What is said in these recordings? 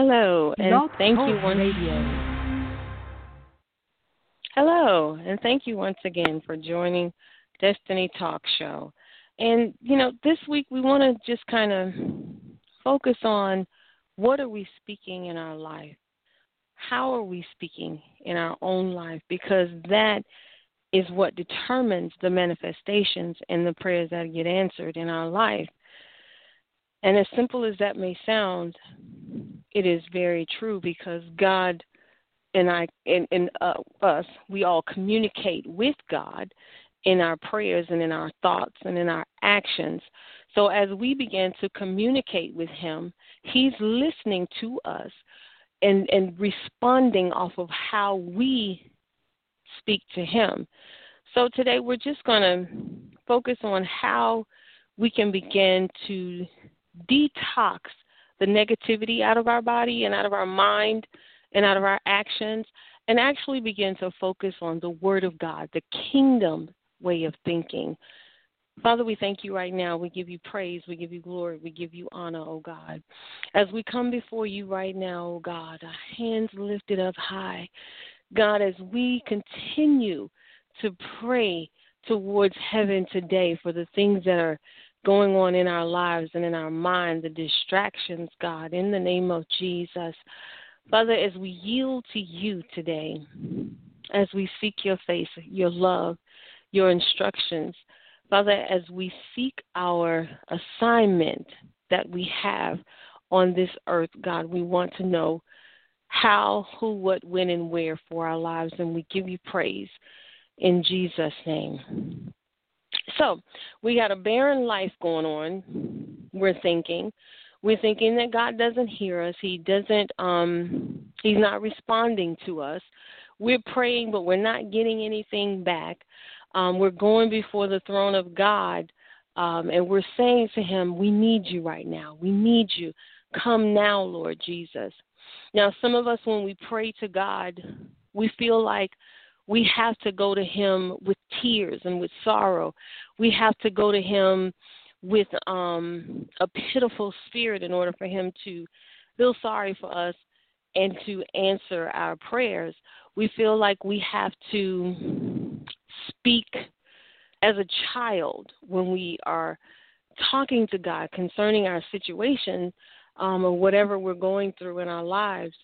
Hello, and Blog thank you once. Radio. Hello, and thank you once again for joining Destiny Talk Show. And you know, this week we want to just kind of focus on what are we speaking in our life? How are we speaking in our own life? Because that is what determines the manifestations and the prayers that get answered in our life. And as simple as that may sound, it is very true because God and I and, and uh, us, we all communicate with God in our prayers and in our thoughts and in our actions. So as we begin to communicate with Him, He's listening to us and and responding off of how we speak to Him. So today we're just going to focus on how we can begin to detox the negativity out of our body and out of our mind and out of our actions and actually begin to focus on the Word of God, the kingdom way of thinking. Father, we thank you right now. We give you praise. We give you glory. We give you honor, oh God. As we come before you right now, oh God, our hands lifted up high. God, as we continue to pray towards heaven today for the things that are going on in our lives and in our mind, the distractions, God, in the name of Jesus. Father, as we yield to you today, as we seek your face, your love, your instructions, Father, as we seek our assignment that we have on this earth, God, we want to know how, who, what, when, and where for our lives, and we give you praise in Jesus' name. So, we got a barren life going on. We're thinking. We're thinking that God doesn't hear us. He doesn't um he's not responding to us. We're praying but we're not getting anything back. Um, we're going before the throne of God um, and we're saying to him, We need you right now. We need you. Come now, Lord Jesus. Now, some of us, when we pray to God, we feel like we have to go to Him with tears and with sorrow. We have to go to Him with um, a pitiful spirit in order for Him to feel sorry for us and to answer our prayers. We feel like we have to speak as a child when we are talking to God concerning our situation um, or whatever we're going through in our lives.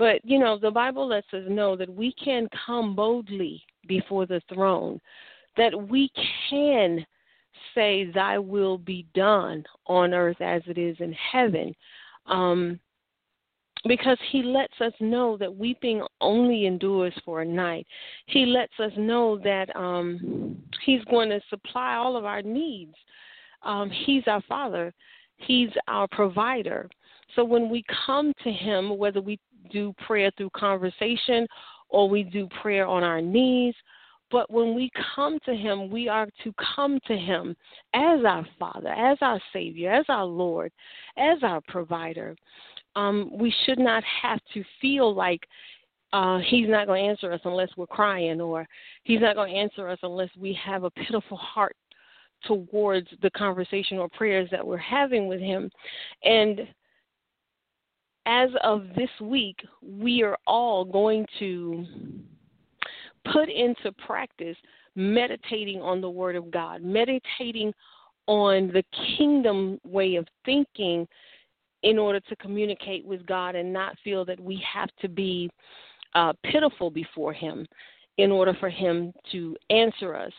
But, you know, the Bible lets us know that we can come boldly before the throne, that we can say, Thy will be done on earth as it is in heaven. Um, because he lets us know that weeping only endures for a night. He lets us know that um, he's going to supply all of our needs. Um, he's our Father, He's our provider. So when we come to Him, whether we do prayer through conversation or we do prayer on our knees, but when we come to Him, we are to come to Him as our Father, as our Savior, as our Lord, as our provider. Um, we should not have to feel like uh, He's not going to answer us unless we're crying, or He's not going to answer us unless we have a pitiful heart towards the conversation or prayers that we're having with Him. And as of this week, we are all going to put into practice meditating on the Word of God, meditating on the kingdom way of thinking in order to communicate with God and not feel that we have to be uh, pitiful before Him in order for Him to answer us.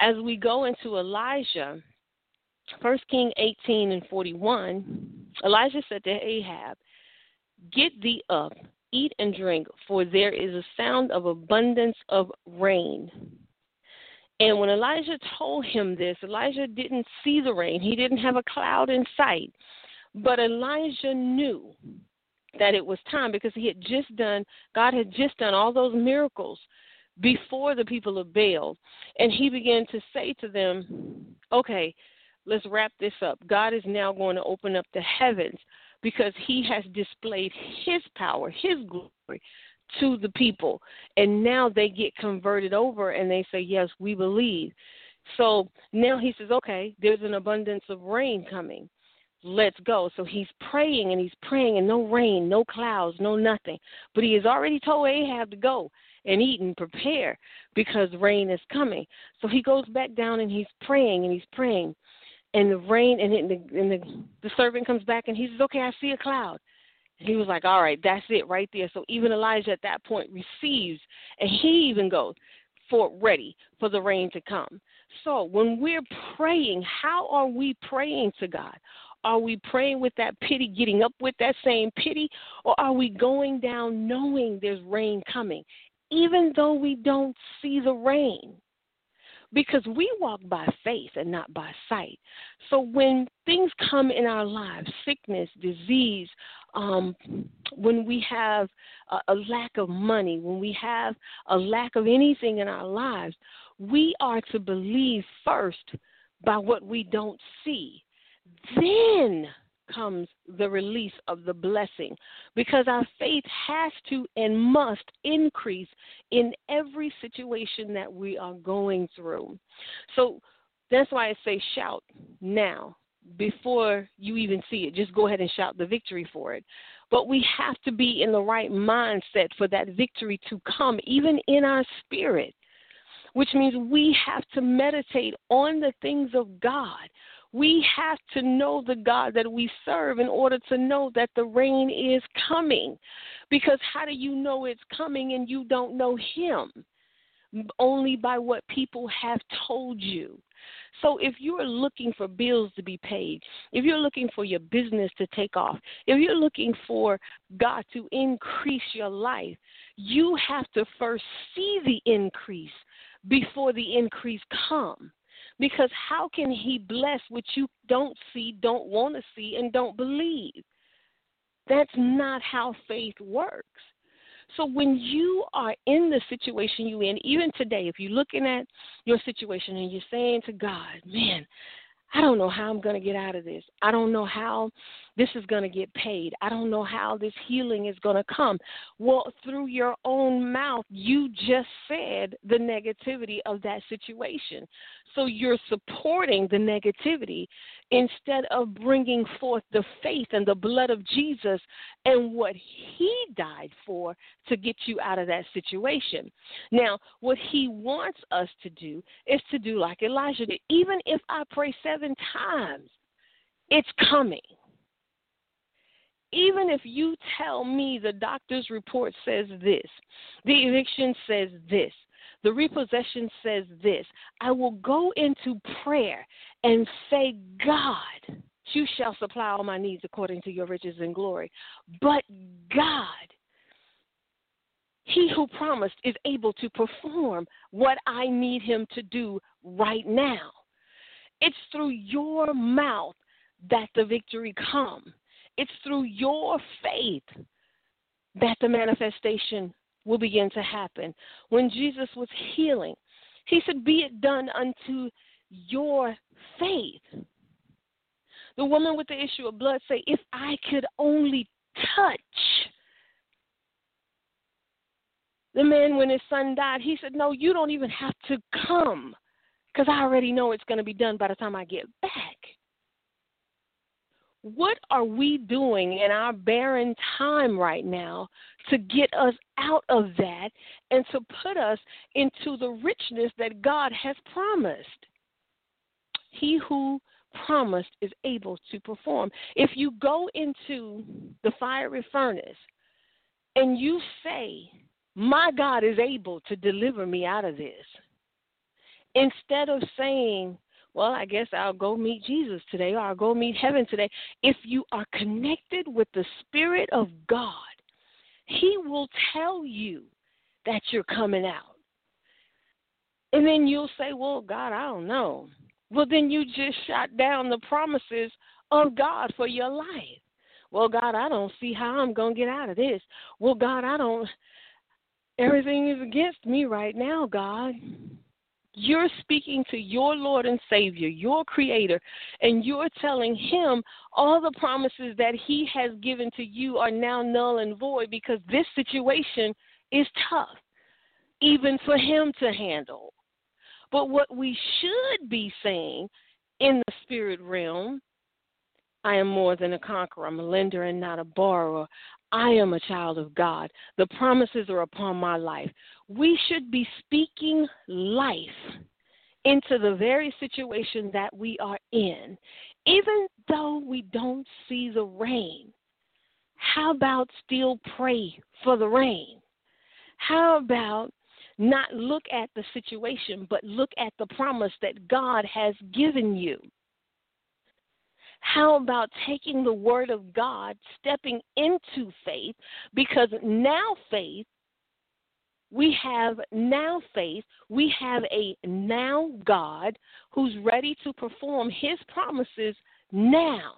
As we go into Elijah, 1 King 18 and 41, Elijah said to Ahab, Get thee up, eat and drink, for there is a sound of abundance of rain. And when Elijah told him this, Elijah didn't see the rain, he didn't have a cloud in sight. But Elijah knew that it was time because he had just done, God had just done all those miracles before the people of Baal. And he began to say to them, okay, let's wrap this up. God is now going to open up the heavens because he has displayed his power, his glory to the people. And now they get converted over and they say, Yes, we believe. So now he says, Okay, there's an abundance of rain coming. let's go. So he's praying and he's praying, and no rain, no clouds, no nothing. But he has already told Ahab to go and eat and prepare because rain is coming. So he goes back down and he's praying and he's praying. And the rain and, the, and the, the servant comes back and he says, Okay, I see a cloud. And he was like, All right, that's it right there. So even Elijah at that point receives, and he even goes for ready for the rain to come. So when we're praying, how are we praying to God? Are we praying with that pity, getting up with that same pity, or are we going down knowing there's rain coming, even though we don't see the rain? Because we walk by faith and not by sight. So when things come in our lives, sickness, disease, um, when we have a, a lack of money, when we have a lack of anything in our lives, we are to believe first by what we don't see then comes the release of the blessing because our faith has to and must increase in every situation that we are going through. So that's why I say shout now before you even see it. Just go ahead and shout the victory for it. But we have to be in the right mindset for that victory to come, even in our spirit, which means we have to meditate on the things of God we have to know the God that we serve in order to know that the rain is coming. Because how do you know it's coming and you don't know Him? Only by what people have told you. So if you're looking for bills to be paid, if you're looking for your business to take off, if you're looking for God to increase your life, you have to first see the increase before the increase comes. Because how can He bless what you don't see, don't want to see, and don't believe? That's not how faith works. So when you are in the situation you're in, even today, if you're looking at your situation and you're saying to God, man, I don't know how I'm going to get out of this. I don't know how this is going to get paid. I don't know how this healing is going to come. Well, through your own mouth, you just said the negativity of that situation. So you're supporting the negativity instead of bringing forth the faith and the blood of Jesus and what he died for to get you out of that situation. Now, what he wants us to do is to do like Elijah did. Even if I pray seven times, it's coming even if you tell me the doctor's report says this, the eviction says this, the repossession says this, I will go into prayer and say, God, you shall supply all my needs according to your riches and glory. But God, he who promised is able to perform what I need him to do right now. It's through your mouth that the victory comes. It's through your faith that the manifestation will begin to happen. When Jesus was healing, he said, Be it done unto your faith. The woman with the issue of blood say, If I could only touch. The man, when his son died, he said, No, you don't even have to come because I already know it's going to be done by the time I get back what are we doing in our barren time right now to get us out of that and to put us into the richness that God has promised? He who promised is able to perform. If you go into the fiery furnace and you say, My God is able to deliver me out of this, instead of saying, well, I guess I'll go meet Jesus today or I'll go meet heaven today. If you are connected with the Spirit of God, He will tell you that you're coming out. And then you'll say, well, God, I don't know. Well, then you just shot down the promises of God for your life. Well, God, I don't see how I'm going to get out of this. Well, God, I don't. Everything is against me right now, God. You're speaking to your Lord and Savior, your Creator, and you're telling Him all the promises that He has given to you are now null and void because this situation is tough, even for Him to handle. But what we should be saying in the spirit realm, I am more than a conqueror. I'm a lender and not a borrower. I am a child of God. The promises are upon my life. We should be speaking life into the very situation that we are in, even though we don't see the rain. How about still pray for the rain? How about not look at the situation, but look at the promise that God has given you? How about taking the word of God, stepping into faith? Because now faith, we have now faith, we have a now God who's ready to perform his promises now.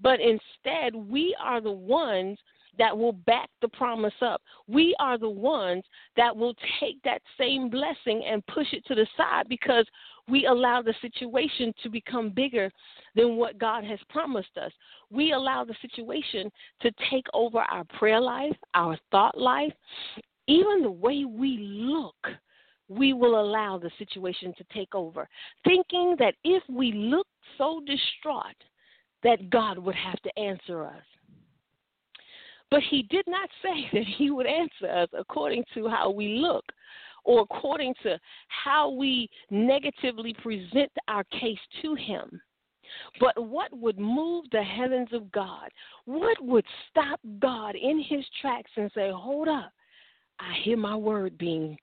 But instead, we are the ones that will back the promise up. We are the ones that will take that same blessing and push it to the side because we allow the situation to become bigger than what God has promised us. We allow the situation to take over our prayer life, our thought life, even the way we look. We will allow the situation to take over, thinking that if we look so distraught, that God would have to answer us. But he did not say that he would answer us according to how we look or according to how we negatively present our case to him. But what would move the heavens of God? What would stop God in his tracks and say, Hold up, I hear my word being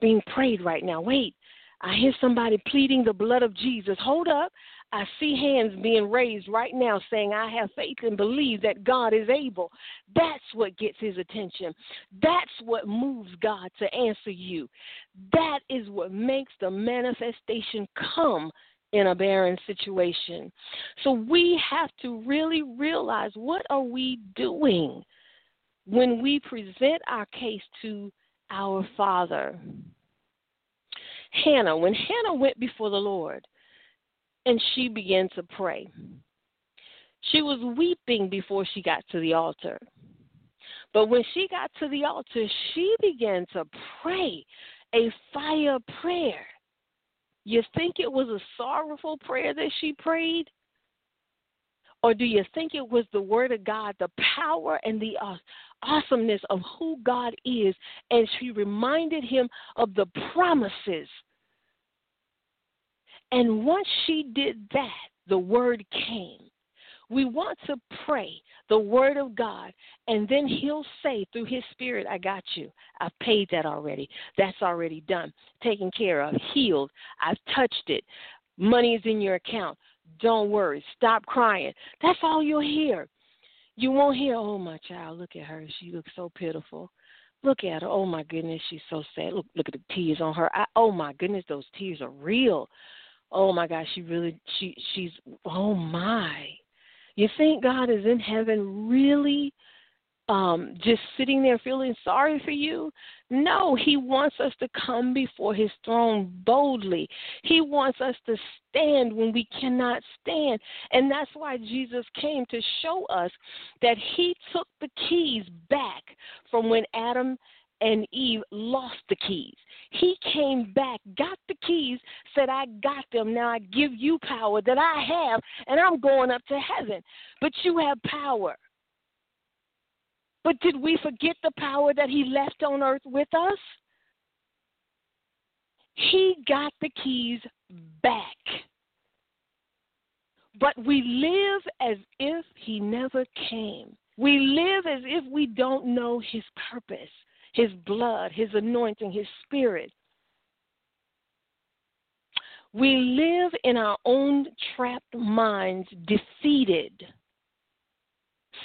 being prayed right now. Wait, I hear somebody pleading the blood of Jesus. Hold up. I see hands being raised right now saying, I have faith and believe that God is able. That's what gets his attention. That's what moves God to answer you. That is what makes the manifestation come in a barren situation. So we have to really realize what are we doing when we present our case to our Father. Hannah, when Hannah went before the Lord and she began to pray, she was weeping before she got to the altar. But when she got to the altar, she began to pray a fire prayer. You think it was a sorrowful prayer that she prayed? Or do you think it was the Word of God, the power and the awesomeness of who God is? And she reminded him of the promises. And once she did that, the Word came. We want to pray the word of God, and then He'll say through His Spirit, I got you. I've paid that already. That's already done, taken care of, healed. I've touched it. Money is in your account. Don't worry. Stop crying. That's all you'll hear. You won't hear, oh, my child, look at her. She looks so pitiful. Look at her. Oh, my goodness, she's so sad. Look, look at the tears on her. I, oh, my goodness, those tears are real. Oh, my gosh, she really, she, she's, oh, my. You think God is in heaven really um, just sitting there feeling sorry for you? No, He wants us to come before His throne boldly. He wants us to stand when we cannot stand. And that's why Jesus came to show us that He took the keys back from when Adam and Eve lost the keys. He came back, got the keys, said, I got them. Now I give you power that I have, and I'm going up to heaven. But you have power. But did we forget the power that He left on earth with us? He got the keys back. But we live as if He never came. We live as if we don't know His purpose. His blood, His anointing, His spirit. We live in our own trapped minds, defeated.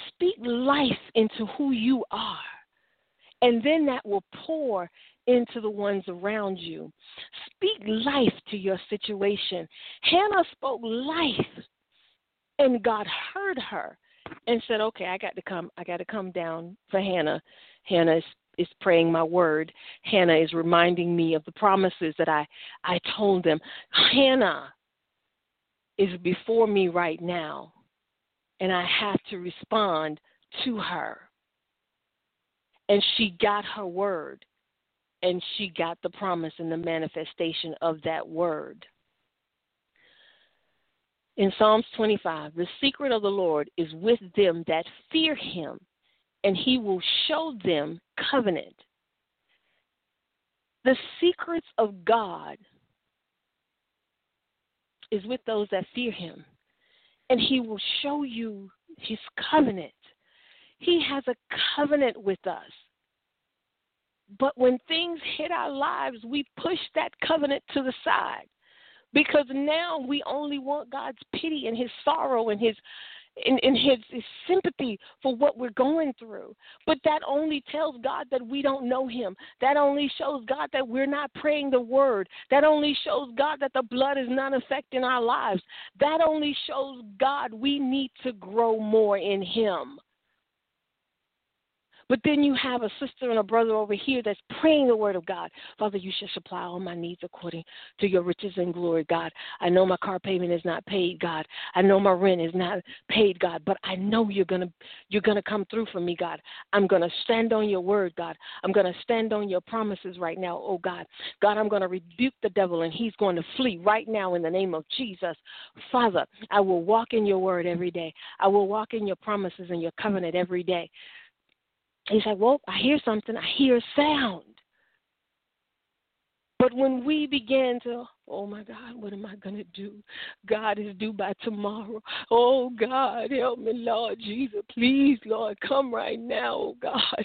Speak life into who you are, and then that will pour into the ones around you. Speak life to your situation. Hannah spoke life, and God heard her and said, "Okay, I got to come. I got to come down for Hannah. Hannah is is praying my word. Hannah is reminding me of the promises that I, I told them. Hannah is before me right now, and I have to respond to her. And she got her word, and she got the promise and the manifestation of that word. in Psalms 25, the secret of the Lord is with them that fear him, and he will show them covenant. The secrets of God is with those that fear him, and he will show you his covenant. He has a covenant with us. But when things hit our lives, we push that covenant to the side because now we only want God's pity and his sorrow and his in, in his, his, sympathy for what we're going through. But that only tells God that we don't know him. That only shows God that we're not praying the word. That only shows God that the blood is not affecting our lives. That only shows God we need to grow more in him. But then you have a sister and a brother over here that's praying the word of God. Father, you should supply all my needs according to your riches and glory, God. I know my car payment is not paid, God. I know my rent is not paid, God, but I know you're gonna you're gonna come through for me, God. I'm gonna stand on your word, God. I'm gonna stand on your promises right now, oh God. God, I'm gonna rebuke the devil and he's going to flee right now in the name of Jesus. Father, I will walk in your word every day. I will walk in your promises and your covenant every day. He's like, Well, I hear something, I hear a sound. But when we began to, oh my God, what am I going to do? God is due by tomorrow. Oh God, help me, Lord Jesus. Please, Lord, come right now, oh God.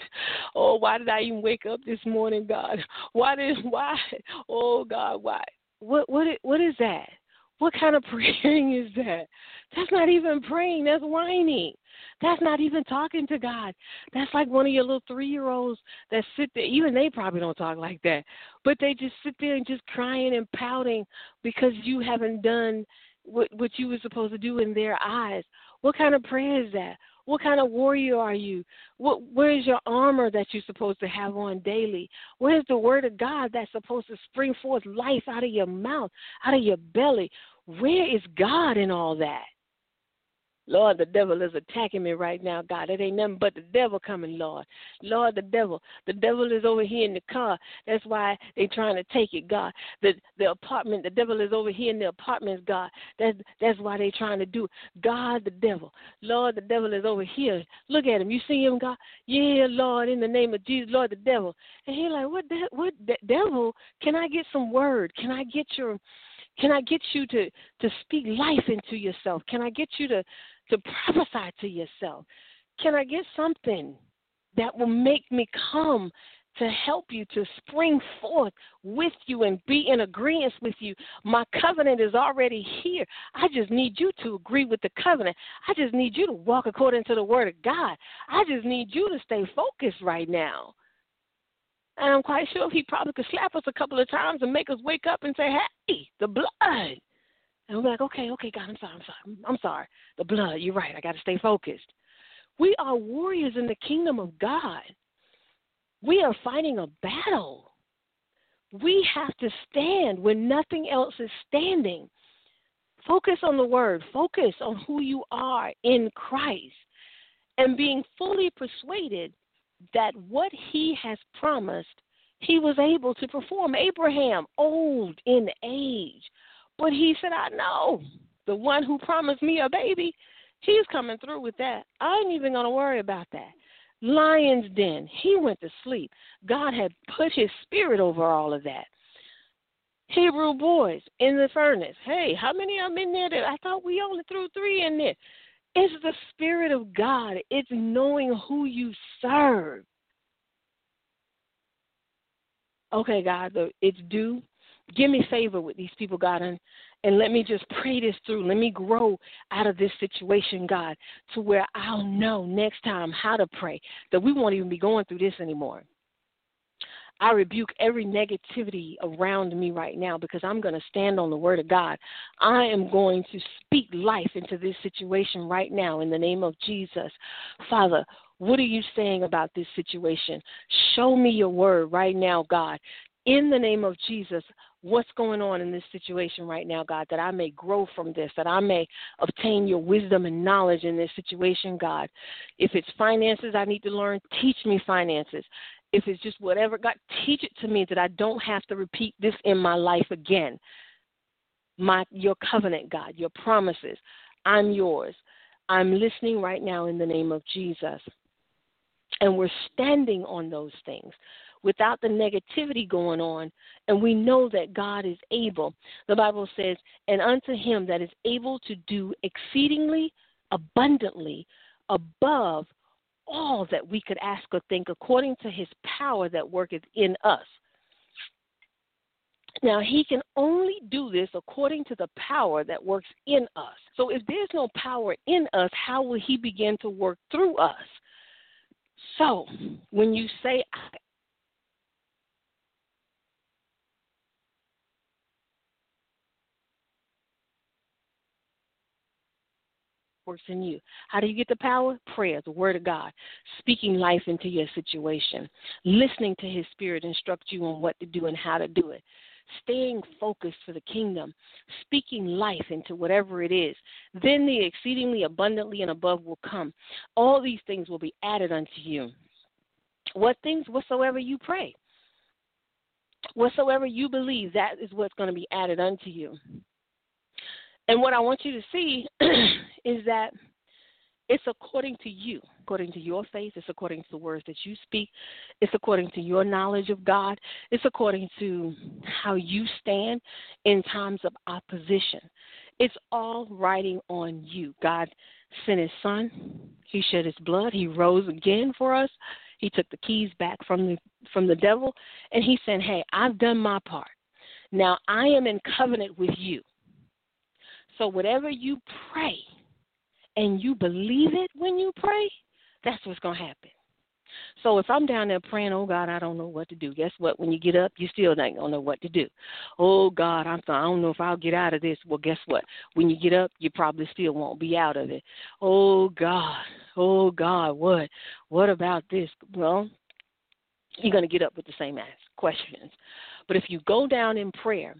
Oh, why did I even wake up this morning, God? Why did, why? Oh God, why? What, what, what is that? What kind of praying is that? That's not even praying, that's whining. That's not even talking to God. That's like one of your little three year olds that sit there. Even they probably don't talk like that. But they just sit there and just crying and pouting because you haven't done what, what you were supposed to do in their eyes. What kind of prayer is that? What kind of warrior are you? What, where's your armor that you're supposed to have on daily? Where's the word of God that's supposed to spring forth life out of your mouth, out of your belly? Where is God in all that? Lord, the devil is attacking me right now, God. It ain't nothing but the devil coming, Lord. Lord, the devil. The devil is over here in the car. That's why they trying to take it, God. The the apartment, the devil is over here in the apartments, God. That's that's why they trying to do it. God, the devil. Lord, the devil is over here. Look at him. You see him, God? Yeah, Lord, in the name of Jesus, Lord, the devil. And he like, what? De- what de- devil? Can I get some word? Can I get your can I get you to to speak life into yourself? Can I get you to to prophesy to yourself? Can I get something that will make me come to help you to spring forth with you and be in agreement with you. My covenant is already here. I just need you to agree with the covenant. I just need you to walk according to the word of God. I just need you to stay focused right now. And I'm quite sure he probably could slap us a couple of times and make us wake up and say, hey, the blood. And we're like, okay, okay, God, I'm sorry, I'm sorry. I'm sorry. The blood, you're right. I got to stay focused. We are warriors in the kingdom of God. We are fighting a battle. We have to stand when nothing else is standing. Focus on the word, focus on who you are in Christ, and being fully persuaded that what he has promised, he was able to perform. Abraham, old in age, but he said, I know the one who promised me a baby, he's coming through with that. I ain't even going to worry about that. Lion's den, he went to sleep. God had put his spirit over all of that. Hebrew boys in the furnace. Hey, how many of them in there? That I thought we only threw three in there. It's the Spirit of God. It's knowing who you serve. Okay, God, it's due. Give me favor with these people, God, and, and let me just pray this through. Let me grow out of this situation, God, to where I'll know next time how to pray, that we won't even be going through this anymore. I rebuke every negativity around me right now because I'm going to stand on the word of God. I am going to speak life into this situation right now in the name of Jesus. Father, what are you saying about this situation? Show me your word right now, God. In the name of Jesus, what's going on in this situation right now, God, that I may grow from this, that I may obtain your wisdom and knowledge in this situation, God. If it's finances I need to learn, teach me finances if it's just whatever, God, teach it to me that I don't have to repeat this in my life again. my your covenant, God, your promises. I'm yours. I'm listening right now in the name of Jesus. And we're standing on those things without the negativity going on. And we know that God is able. The Bible says, and unto him that is able to do exceedingly abundantly above all that we could ask or think according to his power that worketh in us. Now, he can only do this according to the power that works in us. So, if there's no power in us, how will he begin to work through us? So, when you say, works in you. How do you get the power? Prayer, the Word of God, speaking life into your situation, listening to His Spirit instruct you on what to do and how to do it, staying focused for the kingdom, speaking life into whatever it is. Then the exceedingly abundantly and above will come. All these things will be added unto you. What things whatsoever you pray, whatsoever you believe, that is what's going to be added unto you. And what I want you to see is that it's according to you, according to your faith, it's according to the words that you speak, it's according to your knowledge of God, it's according to how you stand in times of opposition. It's all riding on you. God sent his son, he shed his blood, he rose again for us. He took the keys back from the from the devil and he said, "Hey, I've done my part. Now I am in covenant with you." So whatever you pray and you believe it when you pray, that's what's going to happen. So if I'm down there praying, oh God, I don't know what to do. Guess what? When you get up, you still don't know what to do. Oh God, I'm I don't know if I'll get out of this. Well, guess what? When you get up, you probably still won't be out of it. Oh God, oh God, what? What about this? Well, you're gonna get up with the same ass questions. But if you go down in prayer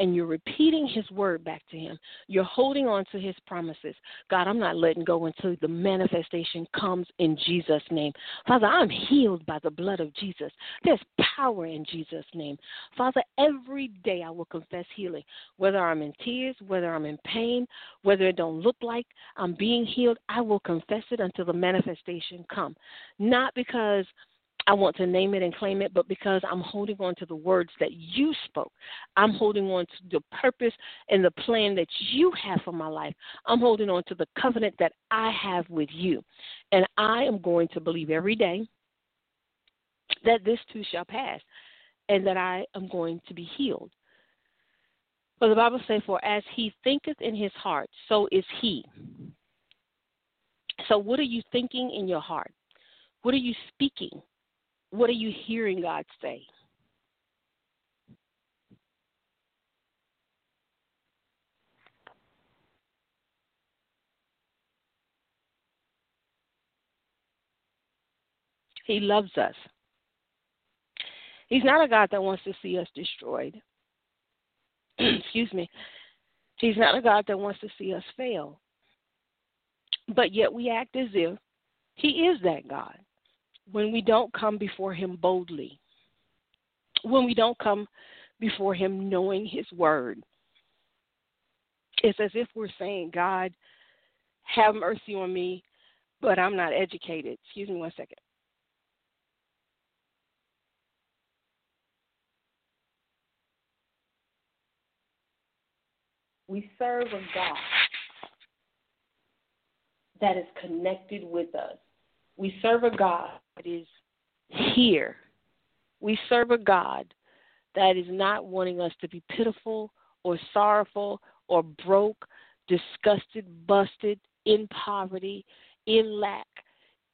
and you're repeating his word back to him, you're holding on to his promises. God, I'm not letting go until the manifestation comes in Jesus' name. Father, I'm healed by the blood of Jesus. There's power in Jesus' name. Father, every day I will confess healing, whether I'm in tears, whether I'm in pain, whether it don't look like I'm being healed, I will confess it until the manifestation come. Not because I want to name it and claim it, but because I'm holding on to the words that you spoke, I'm holding on to the purpose and the plan that you have for my life. I'm holding on to the covenant that I have with you. And I am going to believe every day that this too shall pass and that I am going to be healed. For the Bible says, For as he thinketh in his heart, so is he. So, what are you thinking in your heart? What are you speaking? What are you hearing God say? He loves us. He's not a God that wants to see us destroyed. Excuse me. He's not a God that wants to see us fail. But yet we act as if He is that God when we don't come before Him boldly, when we don't come before Him knowing His word. It's as if we're saying, God, have mercy on me, but I'm not educated. Excuse me one second. We serve a God that is connected with us. We serve a God that is here. We serve a God that is not wanting us to be pitiful or sorrowful or broke, disgusted, busted, in poverty, in lack.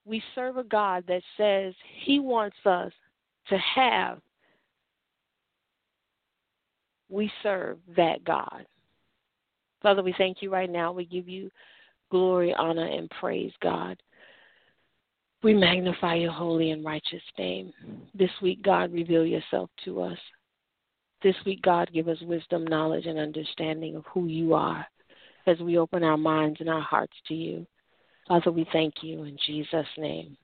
We serve a God that says He wants us to have. We serve that God. Father, we thank you right now. We give you glory, honor, and praise, God. We magnify your holy and righteous name. This week, God, reveal yourself to us. This week, God, give us wisdom, knowledge, and understanding of who you are as we open our minds and our hearts to you. Father, we thank you in Jesus' name.